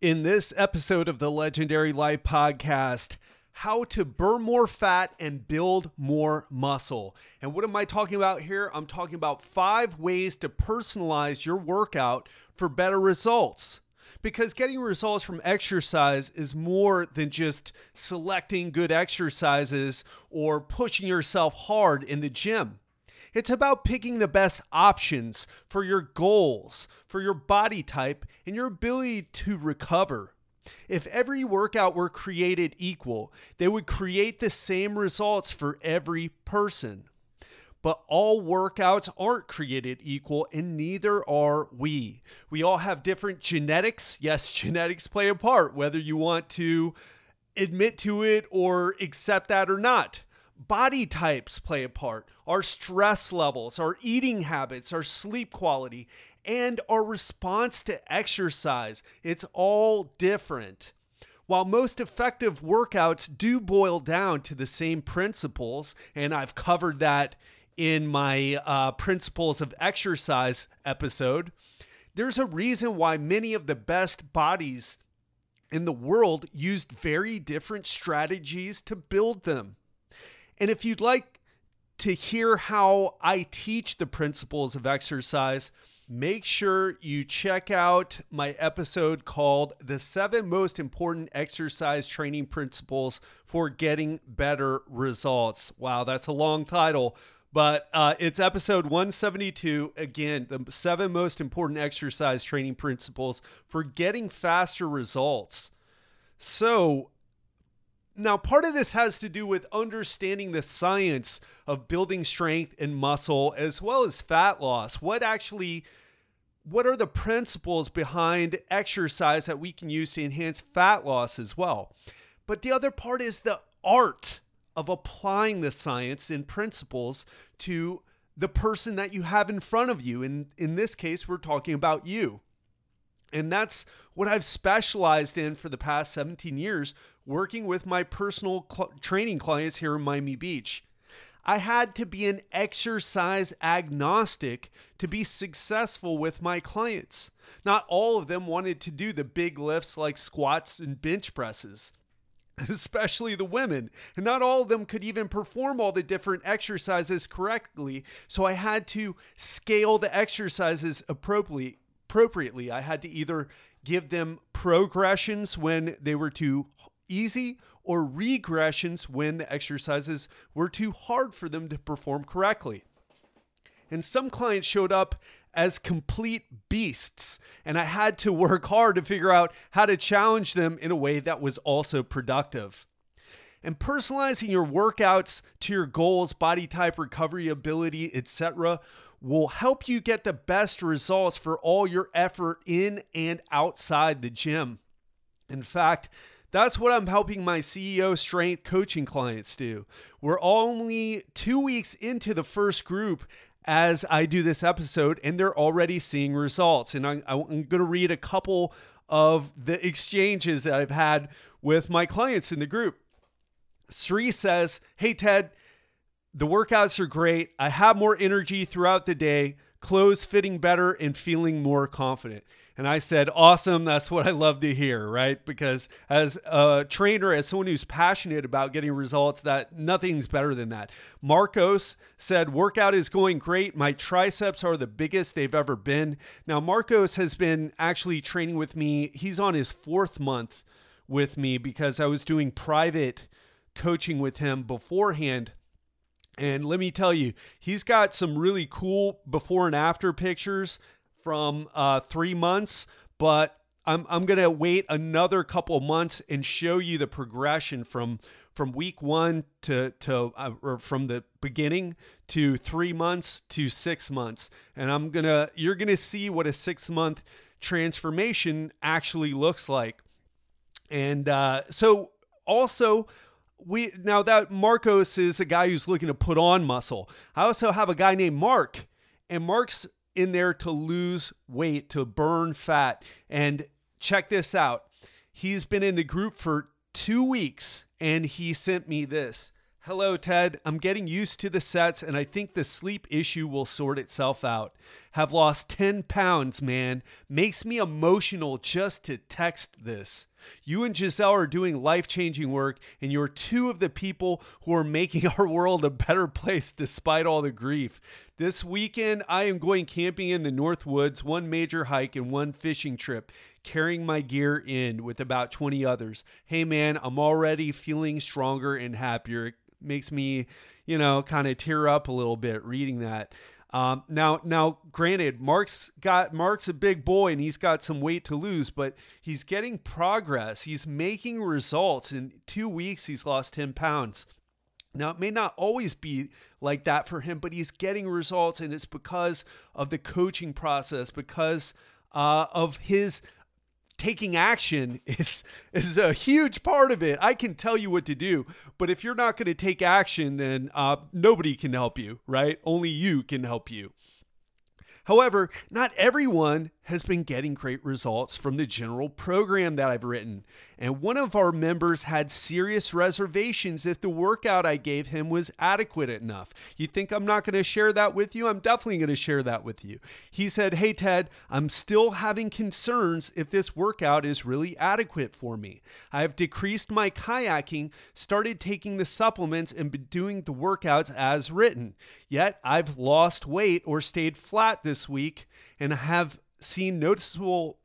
In this episode of the Legendary Life podcast, how to burn more fat and build more muscle. And what am I talking about here? I'm talking about five ways to personalize your workout for better results. Because getting results from exercise is more than just selecting good exercises or pushing yourself hard in the gym. It's about picking the best options for your goals, for your body type, and your ability to recover. If every workout were created equal, they would create the same results for every person. But all workouts aren't created equal, and neither are we. We all have different genetics. Yes, genetics play a part, whether you want to admit to it or accept that or not body types play a part, our stress levels, our eating habits, our sleep quality, and our response to exercise. It's all different. While most effective workouts do boil down to the same principles, and I've covered that in my uh, Principles of Exercise episode, there's a reason why many of the best bodies in the world used very different strategies to build them. And if you'd like to hear how I teach the principles of exercise, make sure you check out my episode called The Seven Most Important Exercise Training Principles for Getting Better Results. Wow, that's a long title, but uh, it's episode 172. Again, the seven most important exercise training principles for getting faster results. So, now, part of this has to do with understanding the science of building strength and muscle as well as fat loss. What actually what are the principles behind exercise that we can use to enhance fat loss as well? But the other part is the art of applying the science and principles to the person that you have in front of you. And in this case, we're talking about you. And that's what I've specialized in for the past 17 years, working with my personal cl- training clients here in Miami Beach. I had to be an exercise agnostic to be successful with my clients. Not all of them wanted to do the big lifts like squats and bench presses, especially the women. And not all of them could even perform all the different exercises correctly. So I had to scale the exercises appropriately appropriately. I had to either give them progressions when they were too easy or regressions when the exercises were too hard for them to perform correctly. And some clients showed up as complete beasts, and I had to work hard to figure out how to challenge them in a way that was also productive. And personalizing your workouts to your goals, body type, recovery ability, etc., will help you get the best results for all your effort in and outside the gym. In fact, that's what I'm helping my CEO strength coaching clients do. We're only two weeks into the first group as I do this episode, and they're already seeing results. And I'm, I'm going to read a couple of the exchanges that I've had with my clients in the group. Sri says, Hey, Ted, the workouts are great. I have more energy throughout the day, clothes fitting better, and feeling more confident. And I said, Awesome. That's what I love to hear, right? Because as a trainer, as someone who's passionate about getting results, that nothing's better than that. Marcos said, Workout is going great. My triceps are the biggest they've ever been. Now, Marcos has been actually training with me. He's on his fourth month with me because I was doing private coaching with him beforehand and let me tell you, he's got some really cool before and after pictures from uh, three months, but I'm, I'm to wait another couple months and show you the progression from from week one to to uh, or from the beginning to three months to six months and i'm gonna you're gonna see what a six month transformation actually looks like and uh, so also we now that Marcos is a guy who's looking to put on muscle. I also have a guy named Mark, and Mark's in there to lose weight, to burn fat. And check this out. He's been in the group for two weeks and he sent me this. Hello, Ted. I'm getting used to the sets, and I think the sleep issue will sort itself out. Have lost 10 pounds, man. Makes me emotional just to text this. You and Giselle are doing life changing work, and you're two of the people who are making our world a better place despite all the grief. This weekend, I am going camping in the North Woods, one major hike and one fishing trip, carrying my gear in with about 20 others. Hey, man, I'm already feeling stronger and happier It makes me, you know, kind of tear up a little bit reading that. Um, now, now, granted, Mark's got Mark's a big boy and he's got some weight to lose, but he's getting progress. He's making results. In two weeks, he's lost ten pounds. Now, it may not always be like that for him, but he's getting results, and it's because of the coaching process, because uh, of his taking action is is a huge part of it. I can tell you what to do, but if you're not going to take action, then uh, nobody can help you, right? Only you can help you. However, not everyone has been getting great results from the general program that I've written. And one of our members had serious reservations if the workout I gave him was adequate enough. You think I'm not going to share that with you? I'm definitely going to share that with you. He said, Hey, Ted, I'm still having concerns if this workout is really adequate for me. I have decreased my kayaking, started taking the supplements, and been doing the workouts as written. Yet I've lost weight or stayed flat this week and have seen noticeable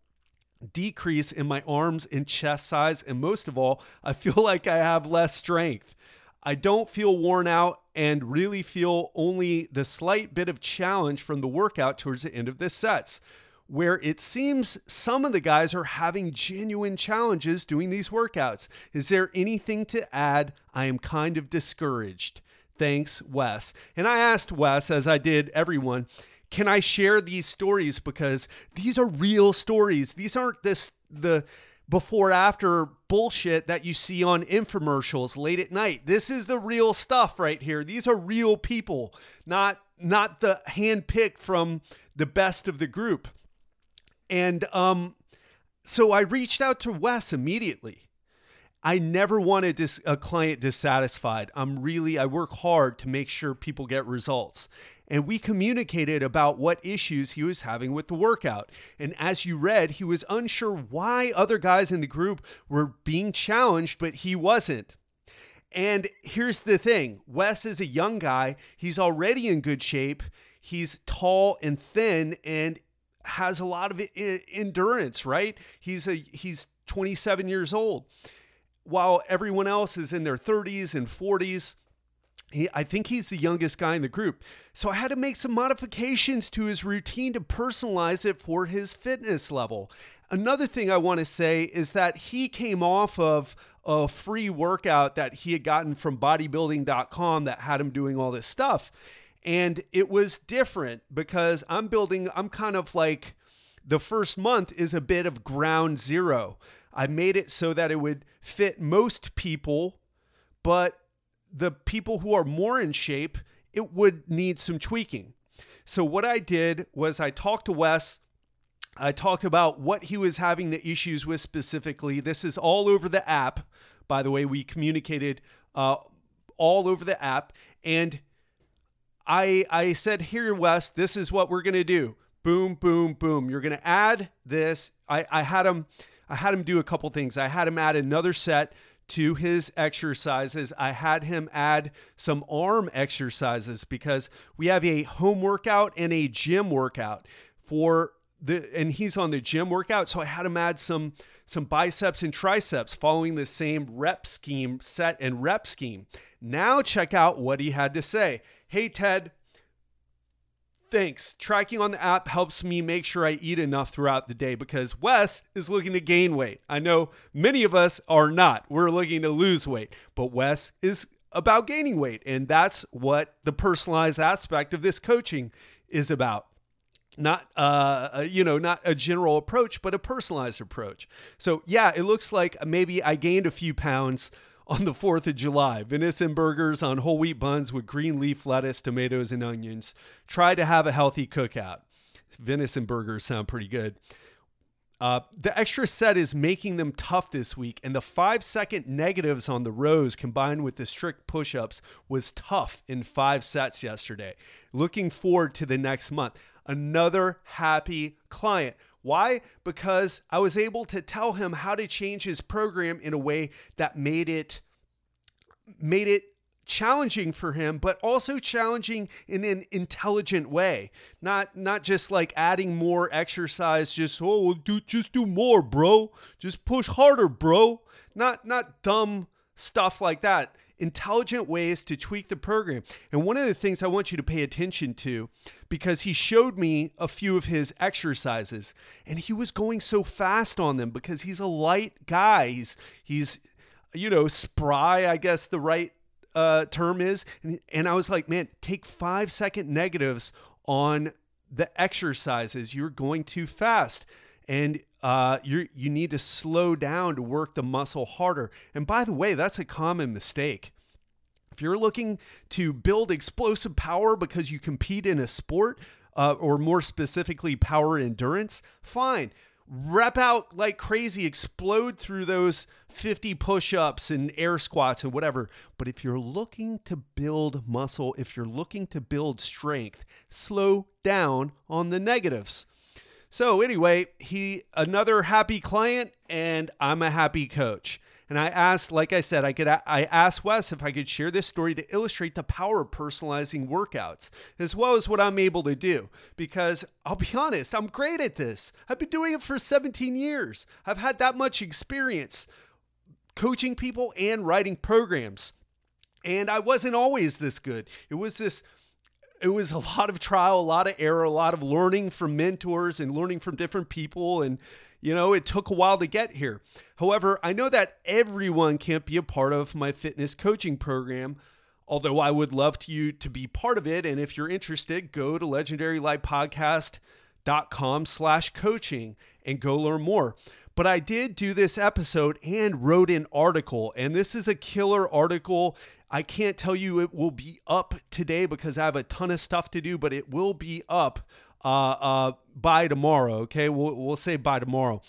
decrease in my arms and chest size. And most of all, I feel like I have less strength. I don't feel worn out and really feel only the slight bit of challenge from the workout towards the end of the sets, where it seems some of the guys are having genuine challenges doing these workouts. Is there anything to add? I am kind of discouraged. Thanks, Wes. And I asked Wes, as I did everyone, can I share these stories because these are real stories. These aren't this the before after bullshit that you see on infomercials late at night. This is the real stuff right here. These are real people, not not the handpicked from the best of the group. And um so I reached out to Wes immediately. I never wanted a client dissatisfied. I'm really, I work hard to make sure people get results. And we communicated about what issues he was having with the workout. And as you read, he was unsure why other guys in the group were being challenged, but he wasn't. And here's the thing Wes is a young guy, he's already in good shape. He's tall and thin and has a lot of endurance, right? He's a he's 27 years old while everyone else is in their 30s and 40s. He, I think he's the youngest guy in the group. So I had to make some modifications to his routine to personalize it for his fitness level. Another thing I want to say is that he came off of a free workout that he had gotten from bodybuilding.com that had him doing all this stuff. And it was different because I'm building, I'm kind of like the first month is a bit of ground zero. I made it so that it would fit most people, but the people who are more in shape, it would need some tweaking. So, what I did was I talked to Wes. I talked about what he was having the issues with specifically. This is all over the app. By the way, we communicated uh, all over the app. And I, I said, Here, Wes, this is what we're going to do. Boom, boom, boom. You're going to add this. I, I had him I had him do a couple things. I had him add another set to his exercises. I had him add some arm exercises because we have a home workout and a gym workout for the and he's on the gym workout. So I had him add some some biceps and triceps following the same rep scheme, set and rep scheme. Now check out what he had to say. Hey Ted, Thanks. Tracking on the app helps me make sure I eat enough throughout the day because Wes is looking to gain weight. I know many of us are not. We're looking to lose weight, but Wes is about gaining weight. And that's what the personalized aspect of this coaching is about not uh you know not a general approach but a personalized approach so yeah it looks like maybe i gained a few pounds on the 4th of July. Venison burgers on whole wheat buns with green leaf lettuce, tomatoes, and onions. Try to have a healthy cookout. Venison burgers sound pretty good. Uh, the extra set is making them tough this week, and the five second negatives on the rows combined with the strict push ups was tough in five sets yesterday. Looking forward to the next month. Another happy client. Why? Because I was able to tell him how to change his program in a way that made it made it challenging for him but also challenging in an intelligent way. Not not just like adding more exercise just oh do just do more bro. Just push harder bro. Not not dumb stuff like that intelligent ways to tweak the program and one of the things i want you to pay attention to because he showed me a few of his exercises and he was going so fast on them because he's a light guy he's he's you know spry i guess the right uh, term is. And, and I was like, man, take five second negatives on the exercises. You're going too fast. And uh, you you need to slow down to work the muscle harder. And by the way, that's a common mistake. If you're looking to build explosive power because you compete in a sport, uh, or more specifically, power endurance, fine rep out like crazy, explode through those 50 push ups and air squats and whatever. But if you're looking to build muscle, if you're looking to build strength, slow down on the negatives. So, anyway, he another happy client, and I'm a happy coach. And I asked, like I said, I could I asked Wes if I could share this story to illustrate the power of personalizing workouts, as well as what I'm able to do. Because I'll be honest, I'm great at this. I've been doing it for 17 years. I've had that much experience coaching people and writing programs. And I wasn't always this good. It was this it was a lot of trial, a lot of error, a lot of learning from mentors and learning from different people and you know, it took a while to get here. However, I know that everyone can't be a part of my fitness coaching program, although I would love to you to be part of it. And if you're interested, go to legendarylifepodcast.com slash coaching and go learn more. But I did do this episode and wrote an article, and this is a killer article. I can't tell you it will be up today because I have a ton of stuff to do, but it will be up uh, uh, by tomorrow. Okay, we'll, we'll say by tomorrow.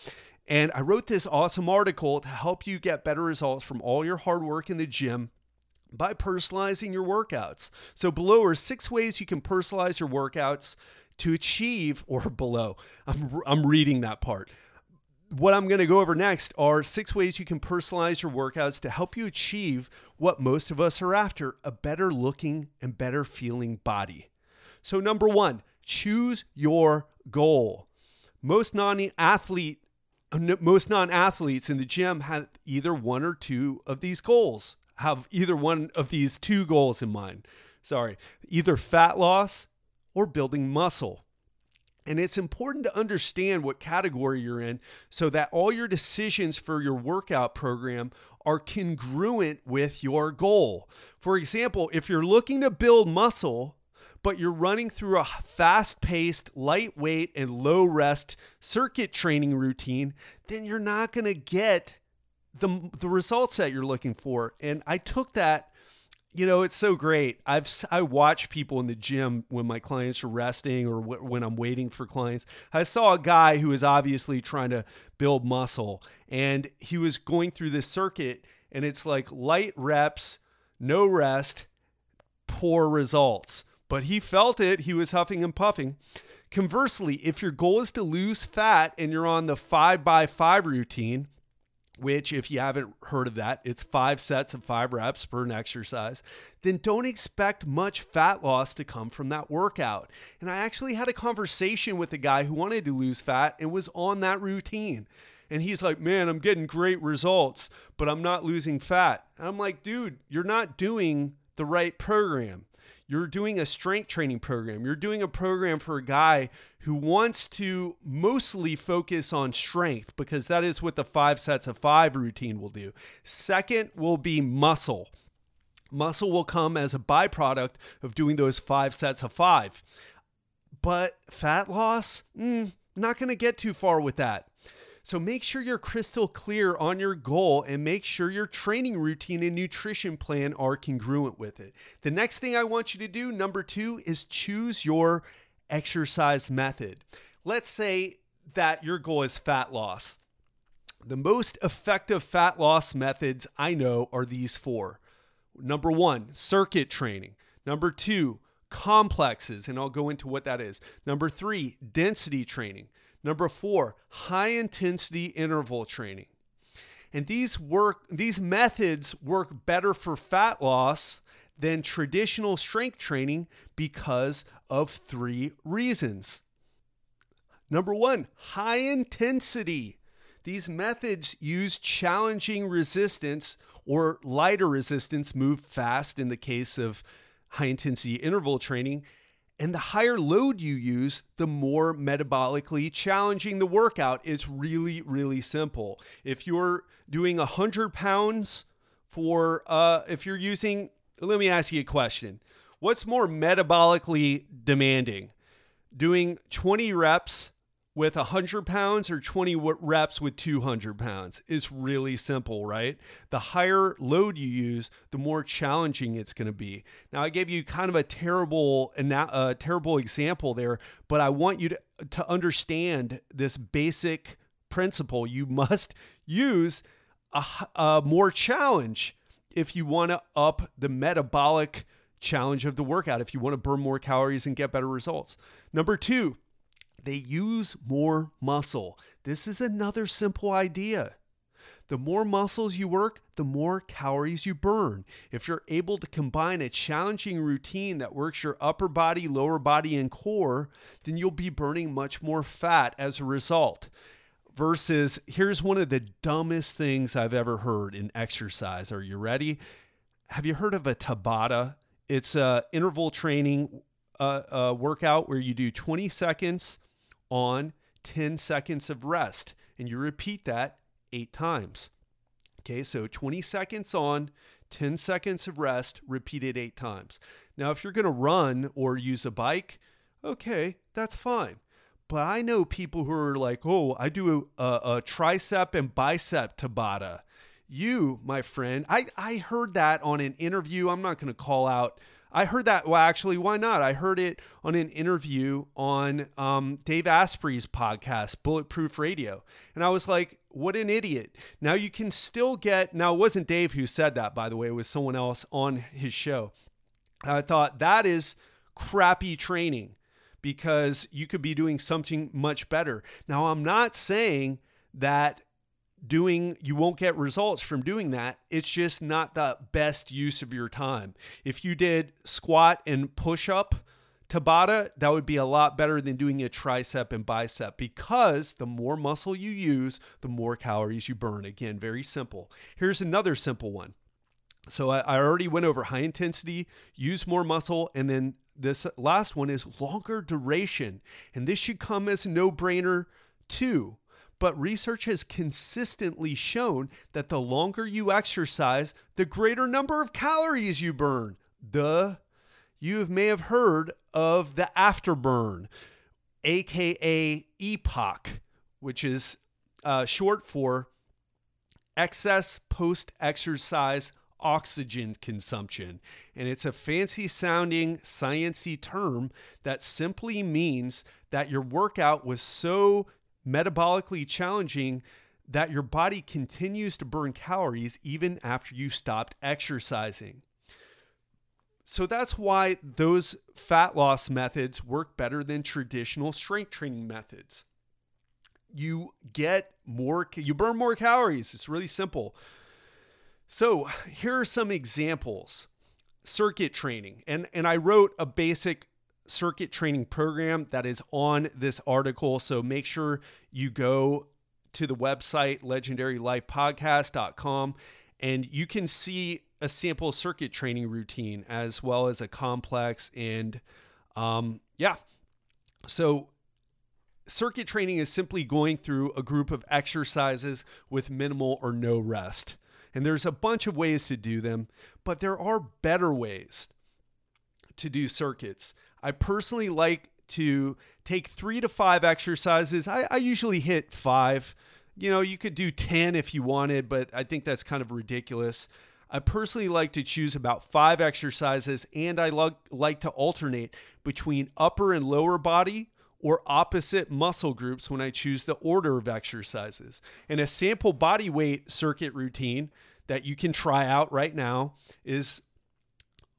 And I wrote this awesome article to help you get better results from all your hard work in the gym by personalizing your workouts. So, below are six ways you can personalize your workouts to achieve, or below, I'm, I'm reading that part. What I'm going to go over next are six ways you can personalize your workouts to help you achieve what most of us are after a better looking and better feeling body. So, number one, choose your goal. Most non-athlete most non-athletes in the gym have either one or two of these goals. Have either one of these two goals in mind. Sorry, either fat loss or building muscle. And it's important to understand what category you're in so that all your decisions for your workout program are congruent with your goal. For example, if you're looking to build muscle, but you're running through a fast paced, lightweight, and low rest circuit training routine, then you're not going to get the, the results that you're looking for. And I took that you know it's so great i've i watch people in the gym when my clients are resting or w- when i'm waiting for clients i saw a guy who was obviously trying to build muscle and he was going through this circuit and it's like light reps no rest poor results but he felt it. He was huffing and puffing. Conversely, if your goal is to lose fat and you're on the five by five routine, which, if you haven't heard of that, it's five sets of five reps per an exercise, then don't expect much fat loss to come from that workout. And I actually had a conversation with a guy who wanted to lose fat and was on that routine. And he's like, Man, I'm getting great results, but I'm not losing fat. And I'm like, Dude, you're not doing the right program. You're doing a strength training program. You're doing a program for a guy who wants to mostly focus on strength because that is what the five sets of five routine will do. Second will be muscle. Muscle will come as a byproduct of doing those five sets of five. But fat loss, mm, not going to get too far with that. So make sure you're crystal clear on your goal and make sure your training routine and nutrition plan are congruent with it. The next thing I want you to do, number two, is choose your exercise method. Let's say that your goal is fat loss. The most effective fat loss methods I know are these four. Number one, circuit training. Number two, complexes, and I'll go into what that is. Number three, density training. Number four, high intensity interval training. And these work these methods work better for fat loss than traditional strength training because of three reasons. Number 1, high intensity. These methods use challenging resistance or lighter resistance, move fast in the case of high intensity interval training. And the higher load you use, the more metabolically challenging the workout. It's really, really simple. If you're doing 100 pounds for, uh, if you're using, let me ask you a question. What's more metabolically demanding? Doing 20 reps with 100 pounds or 20 reps with 200 pounds. It's really simple, right? The higher load you use, the more challenging it's going to be. Now, I gave you kind of a terrible, a uh, terrible example there, but I want you to, to understand this basic principle. You must use a, a more challenge if you want to up the metabolic challenge of the workout, if you want to burn more calories and get better results. Number two, they use more muscle. This is another simple idea. The more muscles you work, the more calories you burn. If you're able to combine a challenging routine that works your upper body, lower body, and core, then you'll be burning much more fat as a result. Versus, here's one of the dumbest things I've ever heard in exercise. Are you ready? Have you heard of a Tabata? It's a interval training uh, uh, workout where you do 20 seconds on 10 seconds of rest. And you repeat that eight times. Okay, so 20 seconds on, 10 seconds of rest, repeated eight times. Now, if you're to run or use a bike, okay, that's fine. But I know people who are like, oh, I do a, a, tricep and bicep Tabata. You, my friend, I, I heard that on an interview. I'm not to call out I heard that. Well, actually, why not? I heard it on an interview on um, Dave Asprey's podcast, Bulletproof Radio. And I was like, what an idiot. Now you can still get, now it wasn't Dave who said that, by the way, it was someone else on his show. I thought that is crappy training because you could be doing something much better. Now, I'm not saying that doing you won't get results from doing that. It's just not the best use of your time. If you did squat and push up tabata that would be a lot better than doing a tricep and bicep because the more muscle you use the more calories you burn. Again very simple. Here's another simple one. So i, I already went over high intensity use more muscle and then this last one is longer duration. And this should come as a no-brainer too but research has consistently shown that the longer you exercise, the greater number of calories you burn. The you may have heard of the afterburn, aka EPOC, which is uh, short for excess post exercise oxygen consumption. And it's a fancy sounding sciency term that simply means that your workout was so metabolically challenging that your body continues to burn calories even after you stopped exercising. So that's why those fat loss methods work better than traditional strength training methods. You get more, you burn more calories. It's really simple. So here are some examples circuit training. And, and I wrote a basic circuit training program that is on this article. So make sure you go to the website legendarylifepodcast.com and you can see a sample circuit training routine as well as a complex and um, yeah. So circuit training is simply going through a group of exercises with minimal or no rest. And there's a bunch of ways to do them but there are better ways to do circuits I personally like to take three to five exercises. I, I usually hit five. You know, you could do 10 if you wanted, but I think that's kind of ridiculous. I personally like to choose about five exercises and I lo- like to alternate between upper and lower body or opposite muscle groups when I choose the order of exercises. And a sample body weight circuit routine that you can try out right now is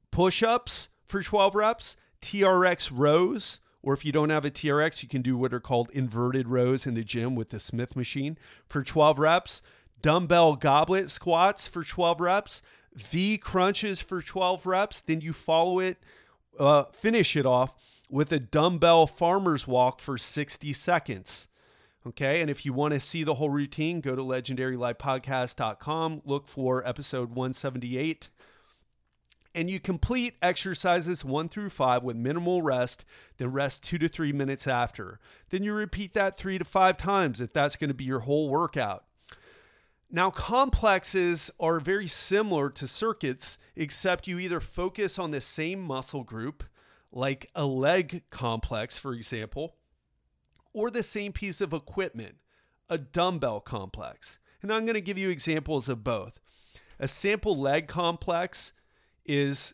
push ups for 12 reps, TRX rows, or if you don't have a TRX, you can do what are called inverted rows in the gym with the Smith machine for 12 reps, dumbbell goblet squats for 12 reps, V crunches for 12 reps. Then you follow it, uh, finish it off with a dumbbell farmer's walk for 60 seconds. Okay. And if you want to see the whole routine, go to legendarylifepodcast.com, look for episode 178. And you complete exercises one through five with minimal rest, then rest two to three minutes after. Then you repeat that three to five times if that's going to be your whole workout. Now, complexes are very similar to circuits, except you either focus on the same muscle group, like a leg complex, for example, or the same piece of equipment, a dumbbell complex. And I'm going to give you examples of both. A sample leg complex is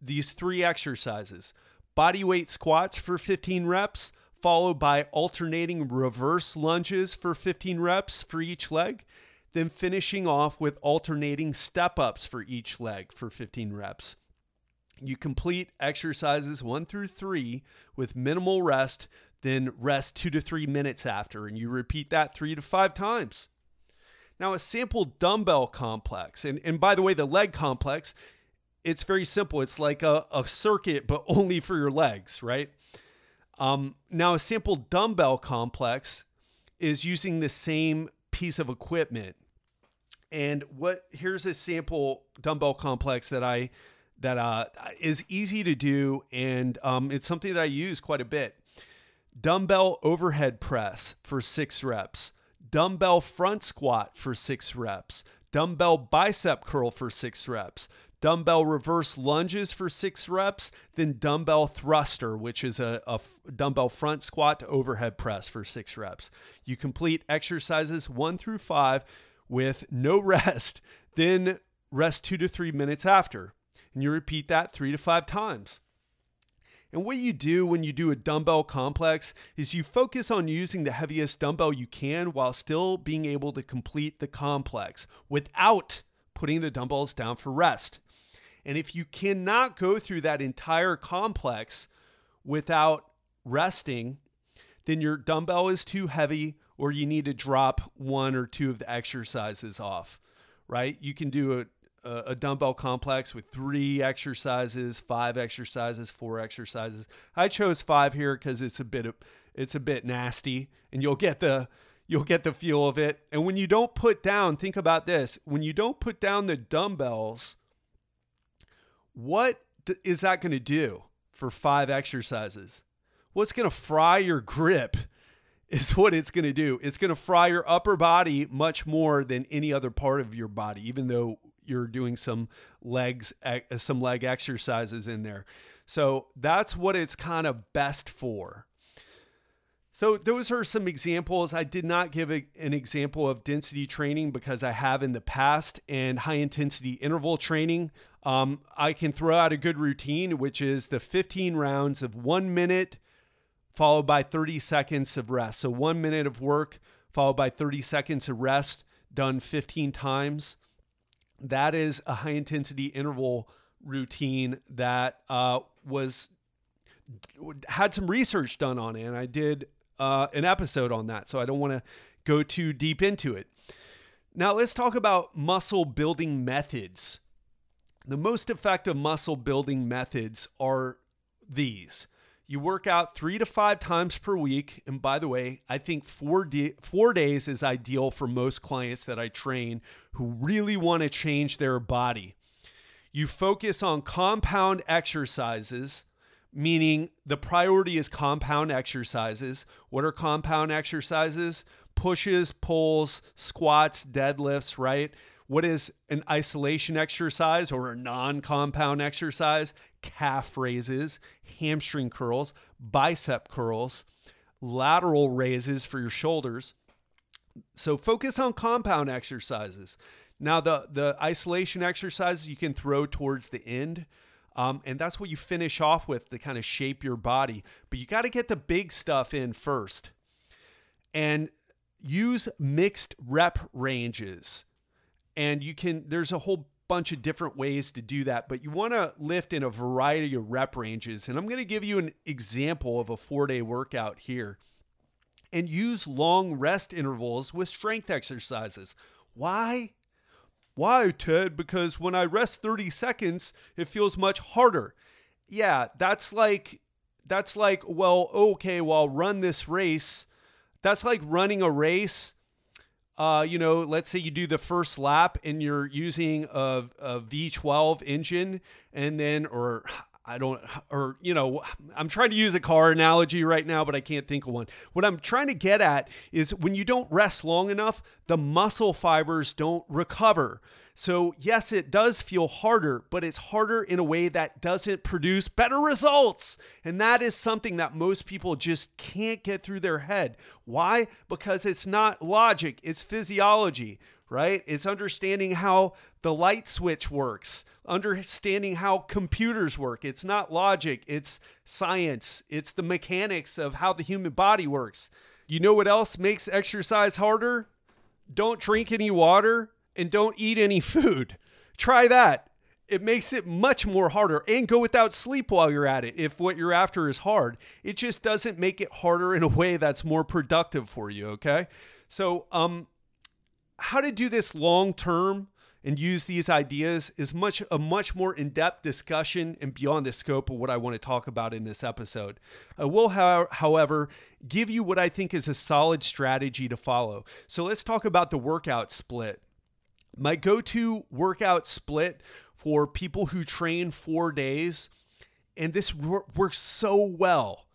these three exercises body weight squats for 15 reps, followed by alternating reverse lunges for 15 reps for each leg then finishing off with alternating step ups for each leg for 15 reps. You complete exercises one through three with minimal rest, then rest two to three minutes after, and you repeat that three to five times. Now, a sample dumbbell complex, and, and by the way, the leg complex, it's very simple. It's like a, a circuit, but only for your legs, right? Um, now, a sample dumbbell complex is using the same piece of equipment. And what here's a sample dumbbell complex that I that uh, is easy to do, and um, it's something that I use quite a bit. Dumbbell overhead press for six reps. Dumbbell front squat for six reps. Dumbbell bicep curl for six reps dumbbell reverse lunges for six reps, then dumbbell thruster, which is a, a f- dumbbell front squat to overhead press for six reps. You complete exercises one through five with no rest, then rest two to three minutes after. And you repeat that three to five times. And what you do when you do a dumbbell complex is you focus on using the heaviest dumbbell you can while still being able to complete the complex without putting the dumbbells down for rest. And if you cannot go through that entire complex without resting, then your dumbbell is too heavy or you need to drop one or two of the exercises off, right? You can do a, a, dumbbell complex with three exercises, five exercises, four exercises. I chose five here because it's a bit of, it's a bit nasty and you'll get the you'll get the feel of it. And when you don't put down, think about this. When you don't put down the dumbbells, what is that going to do for five exercises? What's going to fry your grip is what it's going to do. It's going to fry your upper body much more than any other part of your body, even though you're doing some legs, some leg exercises in there. So that's what it's kind of best for. So those are some examples. I did not give a, an example of density training because I have in the past and high intensity interval training. Um, I can throw out a good routine, which is the 15 rounds of one minute followed by 30 seconds of rest. So one minute of work followed by 30 seconds of rest done 15 times. That is a high intensity interval routine that uh, was had some research done on it and I did uh, an episode on that, so I don't want to go too deep into it. Now, let's talk about muscle building methods. The most effective muscle building methods are these. You work out three to five times per week. And by the way, I think four, four days is ideal for most clients that I train who really want to change their body. You focus on compound exercises meaning the priority is compound exercises. What are compound exercises? Pushes, pulls, squats, deadlifts, right? What is an isolation exercise or a non compound exercise? Calf raises, hamstring curls, bicep curls, lateral raises for your shoulders. So focus on compound exercises. Now, the, the isolation exercises you can throw towards the end Um, and that's what you finish off with to kind of shape your body. But you got to get the big stuff in first. And use mixed rep ranges. And you can, there's a whole bunch of different ways to do that, but you want to lift in a variety of rep ranges. And I'm going to give you an example of a four day workout here. And use long rest intervals with strength exercises. Why? Why, Ted? Because when I rest 30 seconds, it feels much harder. Yeah, that's like that's like, well, okay, well, I'll run this race. That's like running a race uh, you know, let's say you do the first lap and you're using a, a V12 engine, and then, or I don't, or, you know, I'm trying to use a car analogy right now, but I can't think of one. What I'm trying to get at is when you don't rest long enough, the muscle fibers don't recover. So, yes, it does feel harder, but it's harder in a way that doesn't produce better results. And that is something that most people just can't get through their head. Why? Because it's not logic, it's physiology, right? It's understanding how the light switch works, understanding how computers work. It's not logic, it's science, it's the mechanics of how the human body works. You know what else makes exercise harder? Don't drink any water and don't eat any food. Try that. It makes it much more harder and go without sleep while you're at it if what you're after is hard. It just doesn't make it harder in a way that's more productive for you, okay? So, um how to do this long term and use these ideas is much a much more in-depth discussion and beyond the scope of what I want to talk about in this episode. I will however give you what I think is a solid strategy to follow. So let's talk about the workout split. My go to workout split for people who train four days, and this works so well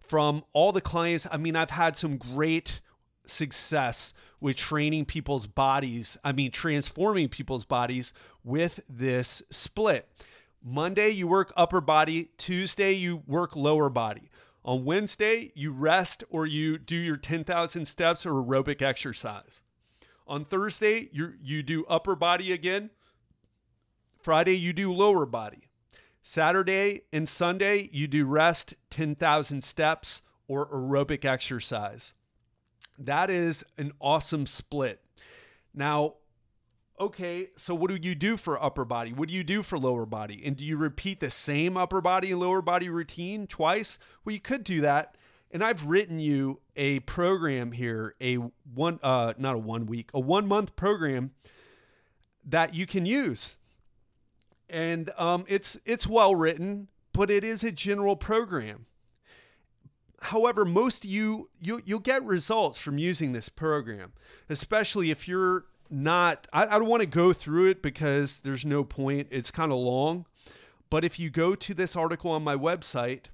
from all the clients. I mean, I've had some great success with training people's bodies, I mean, transforming people's bodies with this split. Monday, you work upper body, Tuesday, you work lower body. On Wednesday, you rest or you do your 10,000 steps or aerobic exercise. On Thursday, you you do upper body again. Friday, you do lower body. Saturday and Sunday, you do rest 10,000 steps or aerobic exercise. That is an awesome split. Now, okay, so what do you do for upper body? What do you do for lower body? And do you repeat the same upper body and lower body routine twice? Well, you could do that and I've written you a program here, a one uh not a one week, a one month program that you can use. And um, it's it's well written, but it is a general program. However, most you you you'll get results from using this program, especially if you're not. I, I don't want to go through it because there's no point. It's kind of long. But if you go to this article on my website,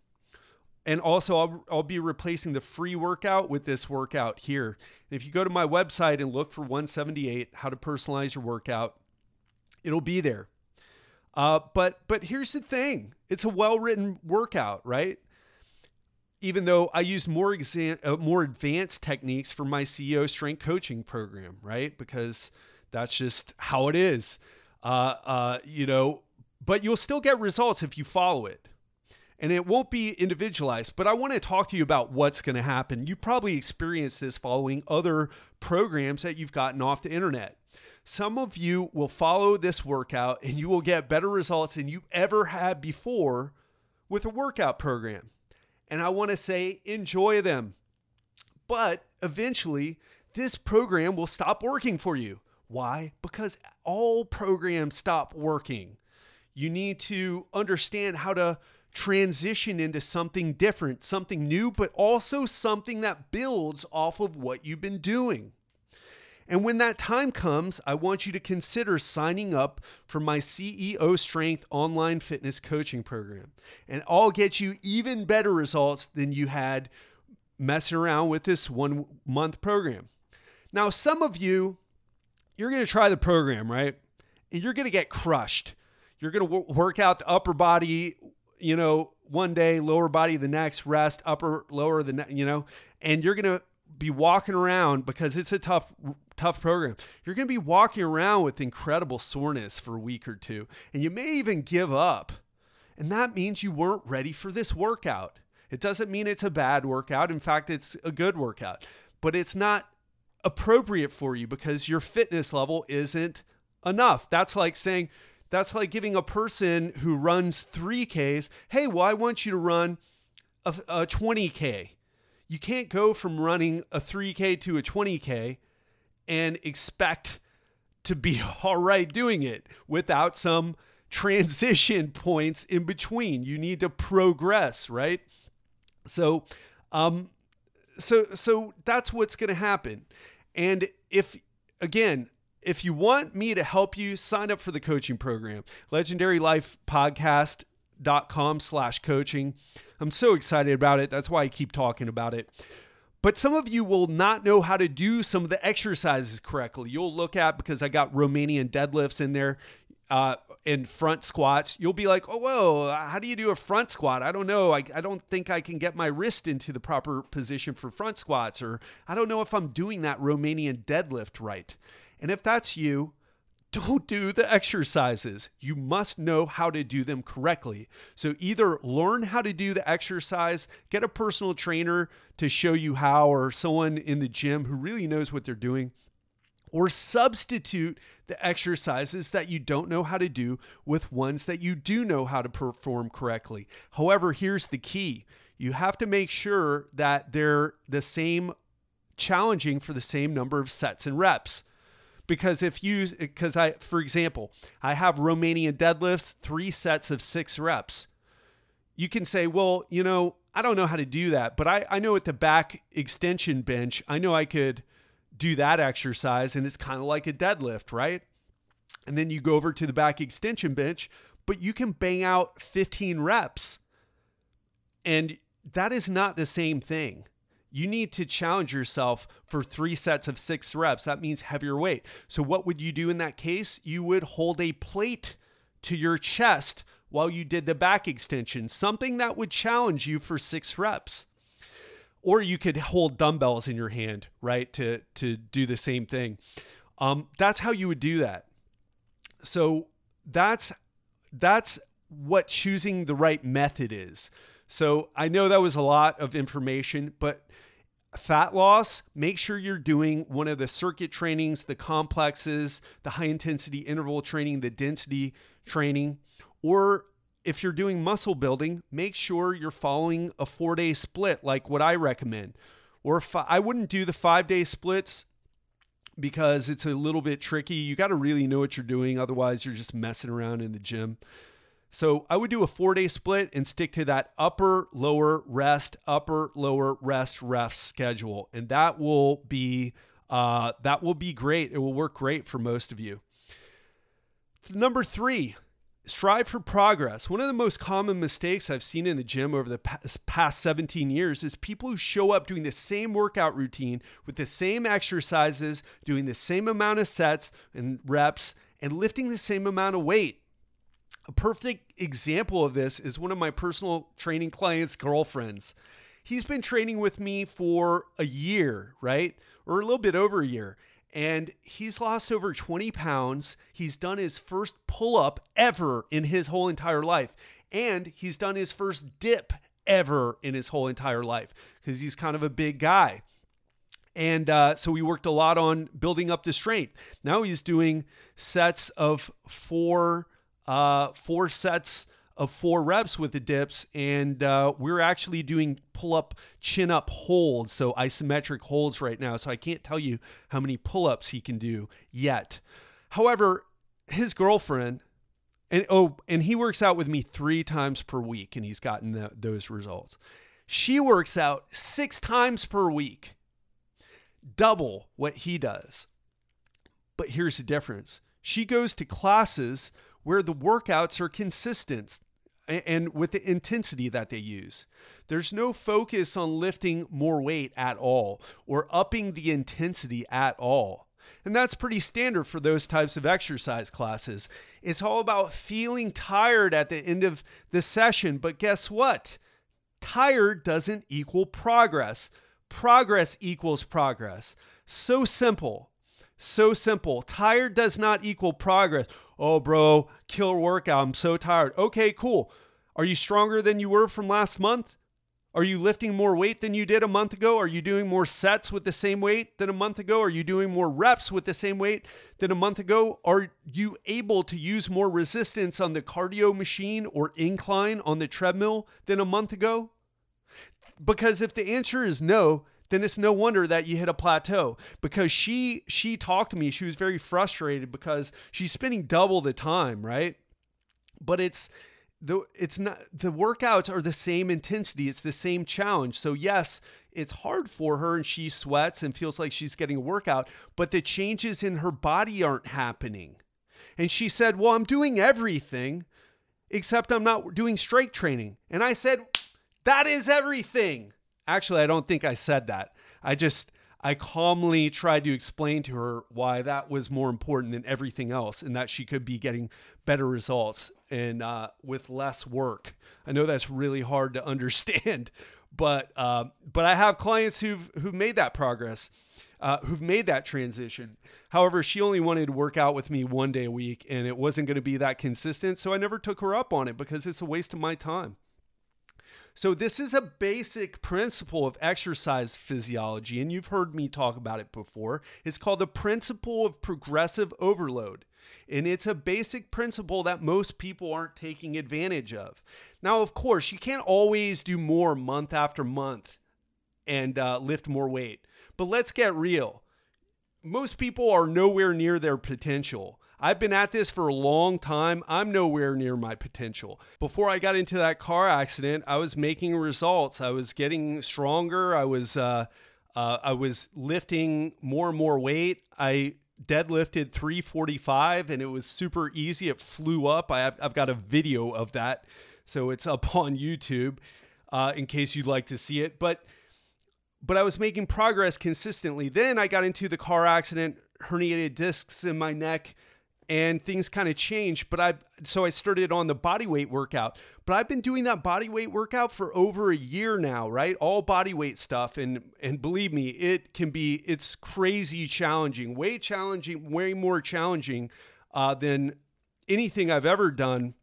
and also, I'll, I'll be replacing the free workout with this workout here. And if you go to my website and look for 178, how to personalize your workout, it'll be there. Uh, but but here's the thing: it's a well-written workout, right? Even though I use more exam- uh, more advanced techniques for my CEO strength coaching program, right? Because that's just how it is. Uh, uh, you know, but you'll still get results if you follow it and it won't be individualized, but I want to talk to you about what's going to happen. You probably experienced this following other programs that you've gotten off the internet. Some of you will follow this workout and you will get better results than you ever had before with a workout program. And I want to say, enjoy them. But eventually, this program will stop working for you. Why? Because all programs stop working. You need to understand how to transition into something different, something new, but also something that builds off of what you've been doing. And when that time comes, I want you to consider signing up for my CEO Strength online fitness coaching program. And I'll get you even better results than you had messing around with this one month program. Now, some of you, you're going to try the program, right? And you're going to get crushed. You're going to work out the upper body you know, one day, lower body the next, rest, upper, lower the next, you know, and you're going to be walking around because it's a tough, tough program. You're going to be walking around with incredible soreness for a week or two, and you may even give up. And that means you weren't ready for this workout. It doesn't mean it's a bad workout. In fact, it's a good workout, but it's not appropriate for you because your fitness level isn't enough. That's like saying, that's like giving a person who runs 3Ks, hey, well, I want you to run a, a 20K. You can't go from running a 3K to a 20K and expect to be all right doing it without some transition points in between. You need to progress, right? So, um, so so that's what's going to happen. And if again, if you want me to help you, sign up for the coaching program. Legendary Life Podcast.com slash coaching. I'm so excited about it. That's why I keep talking about it. But some of you will not know how to do some of the exercises correctly. You'll look at because I got Romanian deadlifts in there uh, and front squats. You'll be like, oh, whoa, how do you do a front squat? I don't know. I, I don't think I can get my wrist into the proper position for front squats, or I don't know if I'm doing that Romanian deadlift right. And if that's you, don't do the exercises. You must know how to do them correctly. So either learn how to do the exercise, get a personal trainer to show you how, or someone in the gym who really knows what they're doing, or substitute the exercises that you don't know how to do with ones that you do know how to perform correctly. However, here's the key you have to make sure that they're the same challenging for the same number of sets and reps because if you because I for example, I have Romanian deadlifts, 3 sets of 6 reps. You can say, "Well, you know, I don't know how to do that, but I I know at the back extension bench, I know I could do that exercise and it's kind of like a deadlift, right? And then you go over to the back extension bench, but you can bang out 15 reps. And that is not the same thing. You need to challenge yourself for three sets of six reps. That means heavier weight. So, what would you do in that case? You would hold a plate to your chest while you did the back extension, something that would challenge you for six reps or you could hold dumbbells in your hand, right, to to do the same thing. Um, that's how you would do that. So that's that's what choosing the right method is. So I know that was a lot of information, but fat loss, make sure you're doing one of the circuit trainings, the complexes, the high intensity interval training, the density training, or if you're doing muscle building, make sure you're following a four day split like what I recommend. Or if I wouldn't do the five day splits because it's a little bit tricky. You got to really know what you're doing. Otherwise, you're just messing around in the gym. So I would do a four day split and stick to that upper, lower, rest, upper, lower, rest, rest schedule. And that will be uh, that will be great. It will work great for most of you. Number three, strive for progress. One of the most common mistakes I've seen in the gym over the past 17 years is people who show up doing the same workout routine with the same exercises, doing the same amount of sets and reps, and lifting the same amount of weight. A perfect example of this is one of my personal training clients' girlfriends. He's been training with me for a year, right? Or a little bit over a year and he's lost over 20 pounds. He's done his first pull up ever in his whole entire life, and he's done his first dip ever in his whole entire life because he's kind of a big guy. And uh, so we worked a lot on building up the strength. Now he's doing sets of four, uh, four sets of four reps with the dips, and uh, we're actually doing pull up, chin up holds, so isometric holds right now. So I can't tell you how many pull ups he can do yet. However, his girlfriend, and oh, and he works out with me three times per week, and he's gotten the, those results. She works out six times per week, double what he does. But here's the difference she goes to classes where the workouts are consistent and with the intensity that they use. There's no focus on lifting more weight at all or upping the intensity at all. And that's pretty standard for those types of exercise classes. It's all about feeling tired at the end of the session. But guess what? Tired doesn't equal progress. Progress equals progress. So simple. So simple. Tired does not equal progress. Oh, bro, killer workout. I'm so tired. Okay, cool. Are you stronger than you were from last month? Are you lifting more weight than you did a month ago? Are you doing more sets with the same weight than a month ago? Are you doing more reps with the same weight than a month ago? Are you able to use more resistance on the cardio machine or incline on the treadmill than a month ago? Because if the answer is no, then it's no wonder that you hit a plateau because she she talked to me. She was very frustrated because she's spending double the time right? But it's the it's not the workouts are the same intensity. It's the same challenge. So yes it's hard for her and she sweats and feels like she's getting a workout but the changes in her body aren't happening. And she said well i'm doing everything except i'm not doing strength training. And i said that is everything actually i don't think i said that i just I calmly tried to explain to her why that was more important than everything else and that she could be getting better results and uh, with less work. I know that's really hard to understand, but uh, but I have clients who've who've made that progress, uh, who've made that transition. However, she only wanted to work out with me one day a week, and it wasn't going to be that consistent, so I never took her up on it because it's a waste of my time. So, this is a basic principle of exercise physiology, and you've heard me talk about it before. It's called the principle of progressive overload. And it's a basic principle that most people aren't taking advantage of. Now, of course, you can't always do more month after month and uh, lift more weight. But let's get real. Most people are nowhere near their potential. I've been at this for a long time. I'm nowhere near my potential. Before I got into that car accident, I was making results. I was getting stronger. I was uh, uh, I was lifting more and more weight. I deadlifted 345 and it was super easy. It flew up. I have, I've got a video of that, so it's up on YouTube uh, in case you'd like to see it. But but I was making progress consistently. Then I got into the car accident, herniated discs in my neck and things kind of changed but i so i started on the body weight workout but i've been doing that body weight workout for over a year now right? All body weight stuff and and believe me it can be it's crazy challenging way challenging way more challenging uh, than anything i've ever done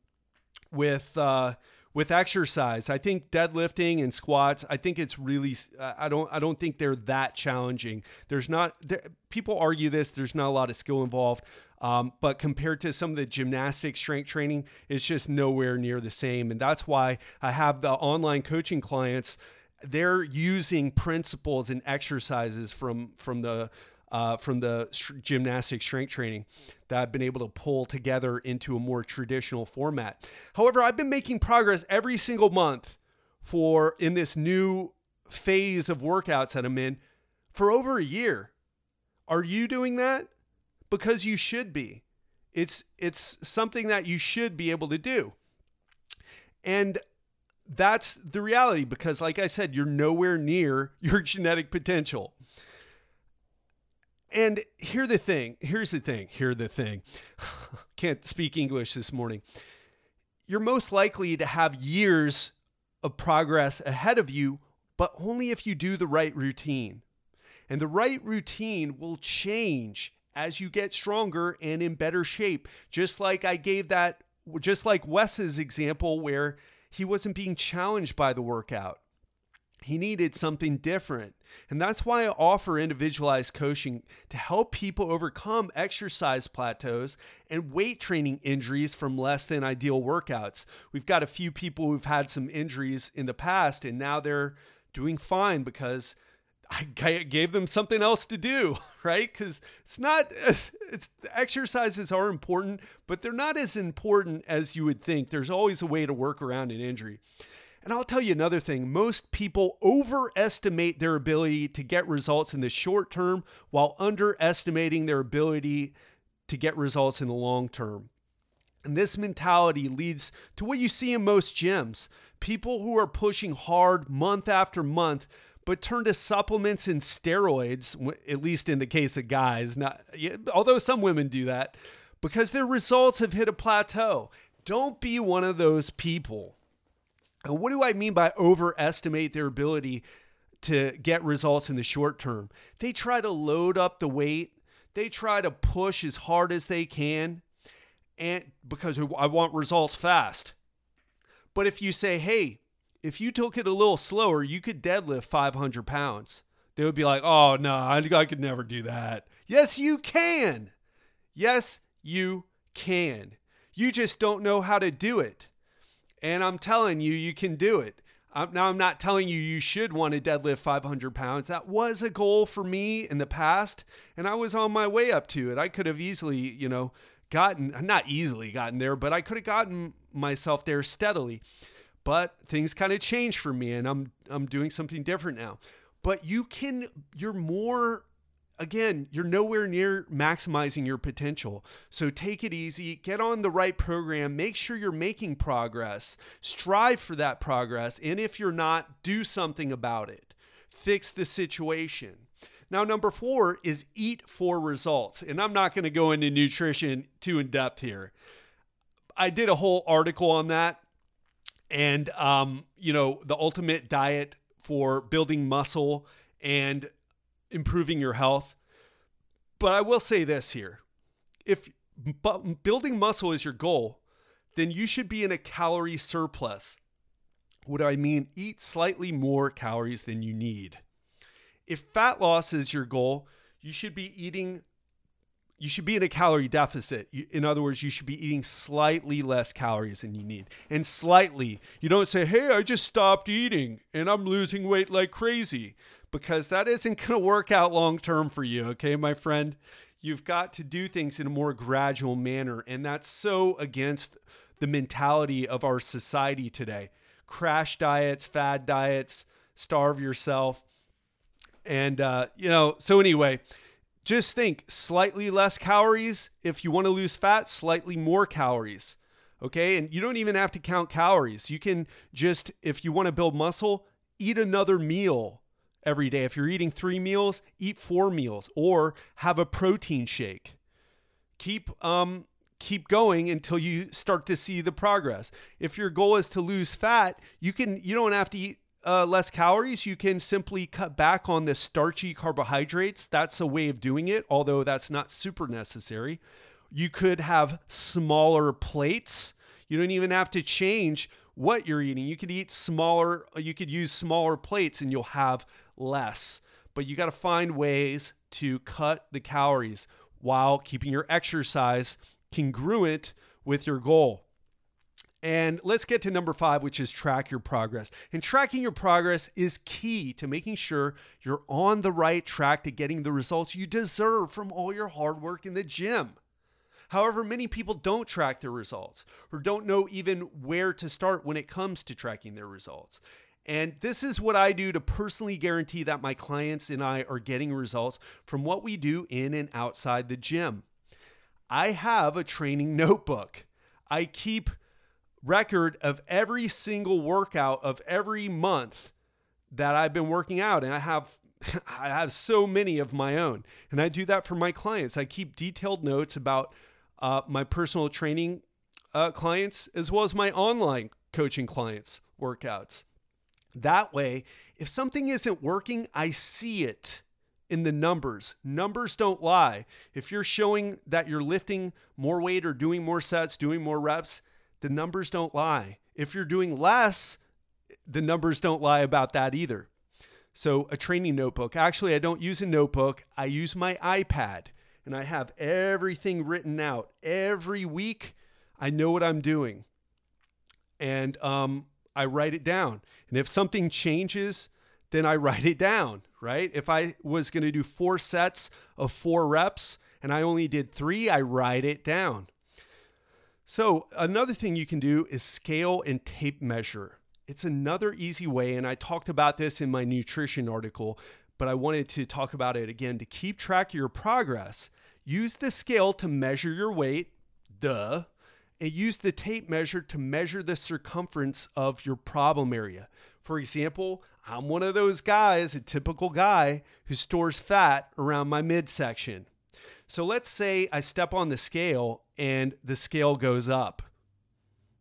with uh, with exercise. I think deadlifting and squats i think it's really i don't i don't think they're that challenging. There's not there, people argue this there's not a lot of skill involved um, but compared to some of the gymnastic strength training, it's just nowhere near the same. And that's why I have the online coaching clients. They're using principles and exercises from from the uh, from the gymnastic strength training that I've been able to pull together into a more traditional format. However, I've been making progress every single month for in this new phase of workouts that I'm in for over a year. Are you doing that? Because you should be. It's it's something that you should be able to do. And that's the reality because like I said, you're nowhere near your genetic potential. And here the thing, here's the thing, here the thing. Can't speak English this morning. You're most likely to have years of progress ahead of you, but only if you do the right routine. And the right routine will change as you get stronger and in better shape. Just like I gave that, just like Wes's example where he wasn't being challenged by the workout. He needed something different. And that's why I offer individualized coaching to help people overcome exercise plateaus and weight training injuries from less than ideal workouts. We've got a few people who've had some injuries in the past and now they're doing fine because I gave them something else to do, right? Because it's not, it's exercises are important, but they're not as important as you would think. There's always a way to work around an injury. And I'll tell you another thing most people overestimate their ability to get results in the short term while underestimating their ability to get results in the long term. And this mentality leads to what you see in most gyms people who are pushing hard month after month but turn to supplements and steroids, at least in the case of guys, not although some women do that, because their results have hit a plateau. Don't be one of those people. And what do I mean by overestimate their ability to get results in the short term? They try to load up the weight, they try to push as hard as they can, and because I want results fast. But if you say, hey, if you took it a little slower, you could deadlift 500 pounds. They would be like, oh, no, I, I could never do that. Yes, you can. Yes, you can. You just don't know how to do it. And I'm telling you, you can do it. I'm, now, I'm not telling you you should want to deadlift 500 pounds. That was a goal for me in the past, and I was on my way up to it. I could have easily, you know, gotten, not easily gotten there, but I could have gotten myself there steadily. But things kind of changed for me, and I'm I'm doing something different now. But you can, you're more again, you're nowhere near maximizing your potential. So take it easy, get on the right program, make sure you're making progress, strive for that progress. And if you're not, do something about it, fix the situation. Now, number four is eat for results. And I'm not going to go into nutrition too in depth here. I did a whole article on that. And, um, you know, the ultimate diet for building muscle and improving your health. But I will say this here if building muscle is your goal, then you should be in a calorie surplus. What do I mean? Eat slightly more calories than you need. If fat loss is your goal, you should be eating you should be in a calorie deficit. In other words, you should be eating slightly less calories than you need. And slightly, you don't say, hey, I just stopped eating and I'm losing weight like crazy because that isn't going to work out long term for you, okay, my friend? You've got to do things in a more gradual manner. And that's so against the mentality of our society today crash diets, fad diets, starve yourself. And, uh, you know, so anyway, just think slightly less calories. If you want to lose fat, slightly more calories. Okay. And you don't even have to count calories. You can just, if you want to build muscle, eat another meal every day. If you're eating three meals, eat four meals or have a protein shake. Keep um keep going until you start to see the progress. If your goal is to lose fat, you can you don't have to eat uh, less calories. You can simply cut back on the starchy carbohydrates. That's a way of doing it, although that's not super necessary. You could have smaller plates. You don't even have to change what you're eating. You could eat smaller, you could use smaller plates and you'll have less. But you got to find ways to cut the calories while keeping your exercise congruent with your goal. And let's get to number five, which is track your progress. And tracking your progress is key to making sure you're on the right track to getting the results you deserve from all your hard work in the gym. However, many people don't track their results or don't know even where to start when it comes to tracking their results. And this is what I do to personally guarantee that my clients and I are getting results from what we do in and outside the gym. I have a training notebook. I keep record of every single workout of every month that I've been working out and I have I have so many of my own and I do that for my clients. I keep detailed notes about uh, my personal training uh, clients as well as my online coaching clients workouts. That way, if something isn't working, I see it in the numbers. Numbers don't lie. If you're showing that you're lifting more weight or doing more sets, doing more reps, the numbers don't lie. If you're doing less, the numbers don't lie about that either. So, a training notebook. Actually, I don't use a notebook, I use my iPad and I have everything written out. Every week, I know what I'm doing. And um, I write it down. And if something changes, then I write it down, right? If I was going to do four sets of four reps and I only did three, I write it down. So, another thing you can do is scale and tape measure. It's another easy way, and I talked about this in my nutrition article, but I wanted to talk about it again to keep track of your progress. Use the scale to measure your weight, duh, and use the tape measure to measure the circumference of your problem area. For example, I'm one of those guys, a typical guy, who stores fat around my midsection. So let's say I step on the scale and the scale goes up,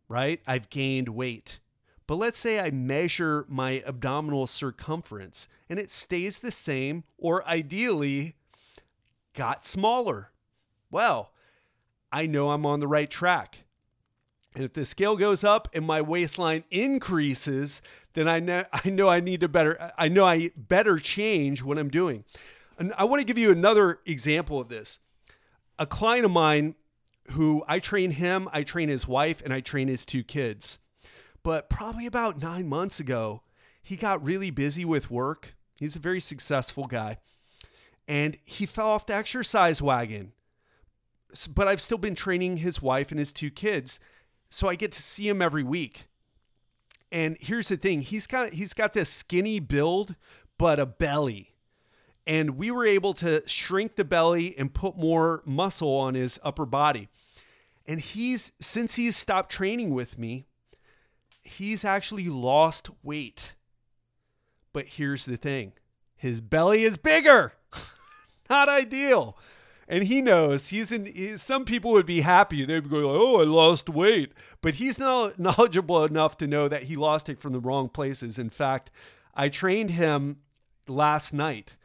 right? I've gained weight. But let's say I measure my abdominal circumference and it stays the same, or ideally got smaller. Well, I know I'm on the right track. And if the scale goes up and my waistline increases, then I know I know I need to better I know I better change what I'm doing. And I want to give you another example of this. A client of mine who I train him, I train his wife, and I train his two kids. But probably about nine months ago, he got really busy with work. He's a very successful guy. And he fell off the exercise wagon. But I've still been training his wife and his two kids. So I get to see him every week. And here's the thing, he's got he's got this skinny build but a belly. And we were able to shrink the belly and put more muscle on his upper body. And he's since he's stopped training with me, he's actually lost weight. But here's the thing. His belly is bigger. Not ideal and he knows he's in. He, some people would be happy; they'd go, "Oh, I lost weight," but he's not knowledgeable enough to know that he lost it from the wrong places. In fact, I trained him last night,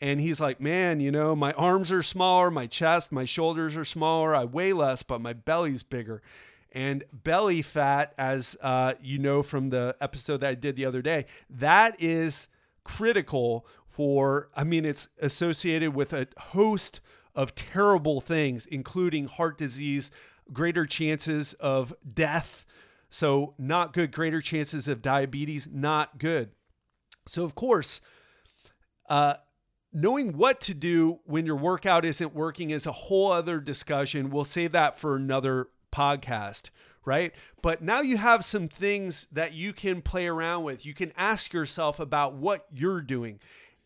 and he's like, "Man, you know, my arms are smaller, my chest, my shoulders are smaller. I weigh less, but my belly's bigger." And belly fat, as uh, you know from the episode that I did the other day, that is critical for. I mean, it's associated with a host of terrible things, including heart disease, greater chances of death. So, not good. Greater chances of diabetes, not good. So, of course, uh, knowing what to do when your workout isn't working is a whole other discussion. We'll save that for another podcast, right? But now you have some things that you can play around with. You can ask yourself about what you're doing.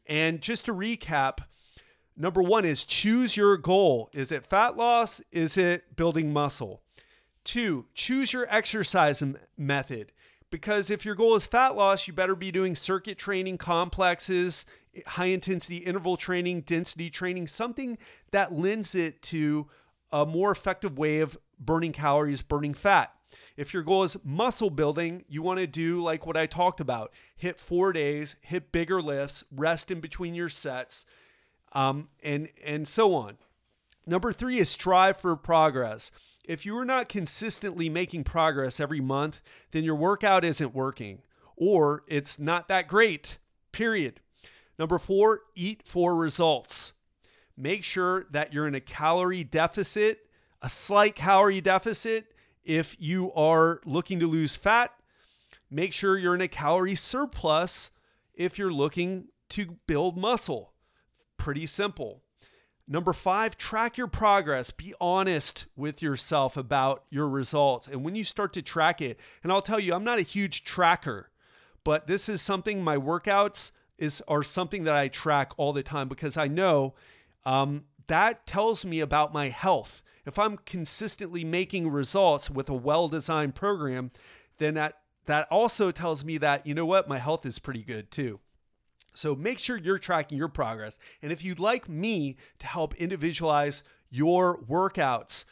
And just to recap, Number one is choose your goal. Is it fat loss? Is it building muscle? Two, choose your exercise method. Because if your goal is fat loss, you better be doing circuit training complexes, high intensity interval training, density training, something that lends it to a more effective way of burning calories, burning fat. If your goal is muscle building, you want to do like what I talked about hit four days, hit bigger lifts, rest in between your sets um, and and so on. Number three is strive for progress. If you are not consistently making progress every month, then your workout isn't working or it's not that great, period. Number four, eat for results. Make sure that you're in a calorie deficit, a slight calorie deficit. If you are looking to lose fat, make sure you're in a calorie surplus if you're looking to build muscle pretty simple. Number five, track your progress. Be honest with yourself about your results. And when you start to track it, and I'll tell you, I'm not a huge tracker, but this is something my workouts is are something that I track all the time because I know um, that tells me about my health. If I'm consistently making results with a well-designed program, then that that also tells me that you know what, my health is pretty good too. So make sure you're tracking your progress. And if you'd like me to help individualize your workouts,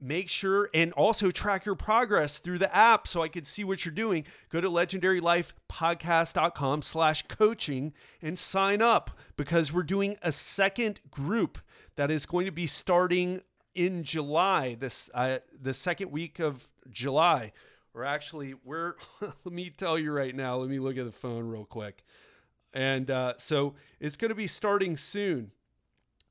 make sure and also track your progress through the app so I could see what you're doing. Go to legendarylifepodcast.com slash coaching and sign up because we're doing a second group that is going to be starting in July, this uh, the second week of July. Or actually, we're let me tell you right now, let me look at the phone real quick. And uh, so it's going to be starting soon.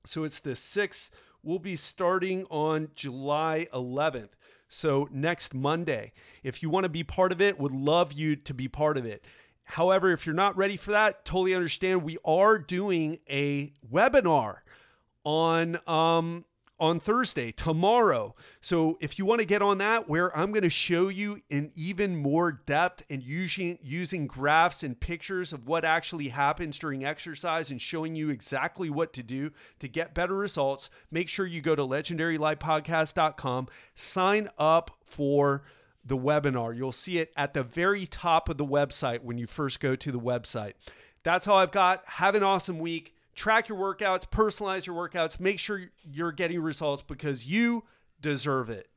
So it's the 6th. We'll be starting on July 11th. So next Monday. If you want to be part of it, would love you to be part of it. However, if you're not ready for that, totally understand. We are doing a webinar on um, on Thursday, tomorrow. So if you want to get on that, where I'm going to show you in even more depth and using using graphs and pictures of what actually happens during exercise and showing you exactly what to do to get better results, make sure you go to legendarylifepodcast.com, sign up for the webinar. You'll see it at the very top of the website when you first go to the website. That's all I've got. Have an awesome week track your workouts, personalize your workouts, make sure you're getting results because you deserve it.